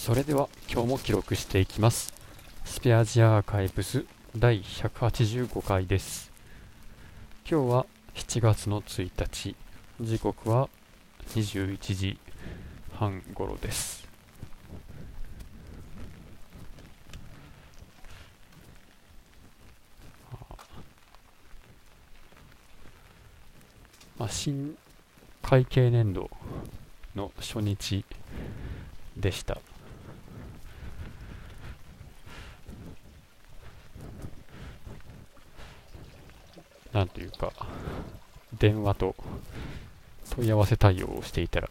それでは今日も記録していきます。スペアジアアーカイブス第185回です。今日は7月の1日。時刻は21時半頃です。まあ、新会計年度の初日でした。なんというか電話と問い合わせ対応をしていたら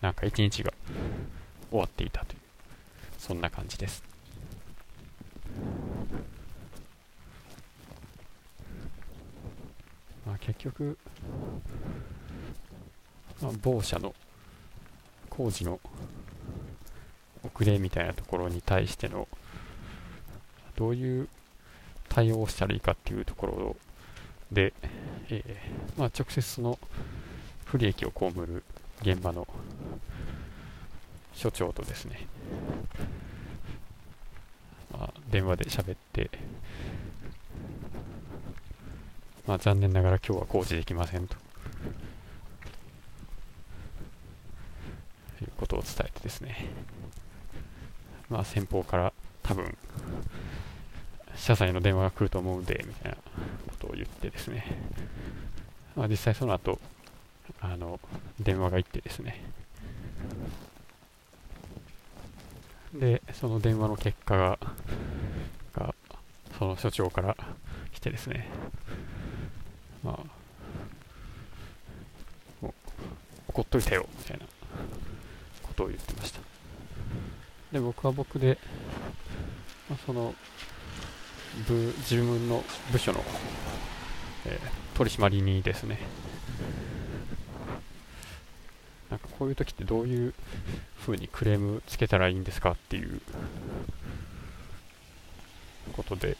なんか一日が終わっていたというそんな感じです。まあ結局、まあ、某社の工事の遅れみたいなところに対してのどういう対応をしたらいいかっていうところをで、えー、まあ、直接その不利益を被る現場の所長とですね、まあ、電話で喋って、まあ、残念ながら今日は工事できませんと。いうことを伝えてですね、まあ、先方から多分謝罪の電話が来ると思うんでみたいな言ってですね、まあ、実際その後あの電話が行ってですね。でその電話の結果ががその所長から来てですね。まあ怒っといたよみたいなことを言ってました。で僕は僕で、まあ、その部自分の部署の、えー、取締りにですね。なんかこういう時ってどういう風にクレームつけたらいいんですかっていうことで、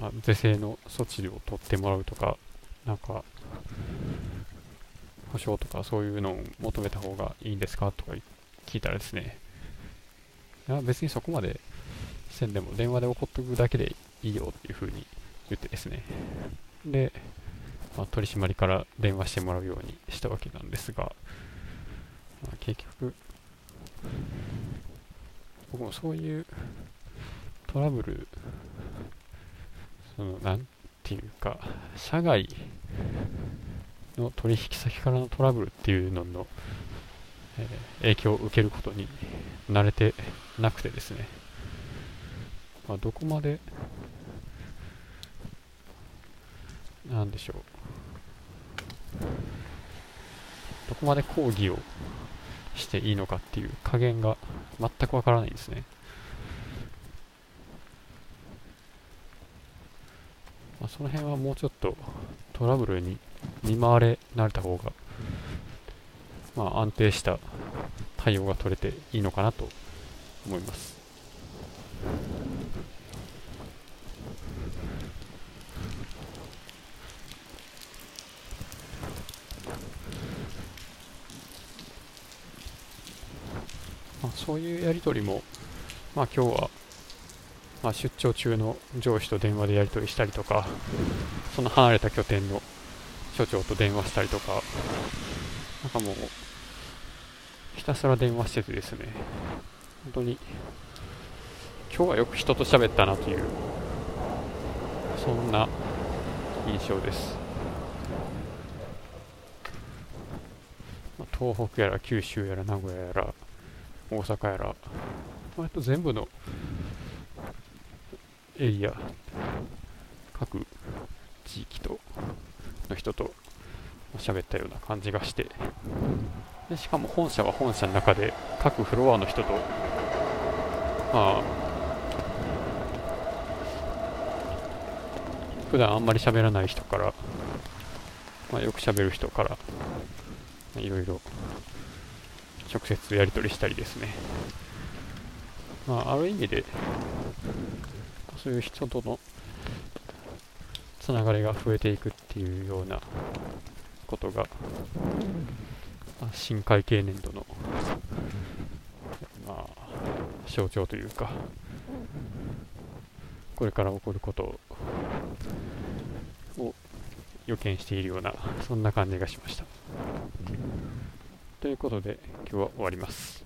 まあ、是正の措置を取ってもらうとかなんか保証とかそういうのを求めた方がいいんですかとか聞いたらですね。いや別にそこまでせんでも電話で怒っとくだけでいいよっていう風に言ってですね。で、まあ、取締りから電話してもらうようにしたわけなんですが、まあ、結局僕もそういうトラブルそのなんていうか社外の取引先からのトラブルっていうのの、えー、影響を受けることに慣れてなくてですね、まあ、どこまでなんでしょうどこまで抗議をしていいのかっていう加減が全くわからないんですね。まあ、その辺はもうちょっとトラブルに見舞われ慣れた方が、まあ、安定した対応が取れていいのかなと思います。そういうやり取りも、まあ、今日は、まあ、出張中の上司と電話でやり取りしたりとかその離れた拠点の所長と電話したりとかなんかもうひたすら電話しててですね。本当に今日はよく人と喋ったなというそんな印象です。東北やら九州やら名古屋やら大阪やら。割と全部のエリア各地域との人と喋ったような感じがして。でしかも本社は本社の中で各フロアの人とまあ普段あんまり喋らない人から、まあ、よく喋る人からいろいろ直接やり取りしたりですねまあある意味でそういう人とのつながりが増えていくっていうようなことがまあ新会計年度の、まあ、象徴というか、これから起こることを予見しているような、そんな感じがしました。ということで、今日は終わります。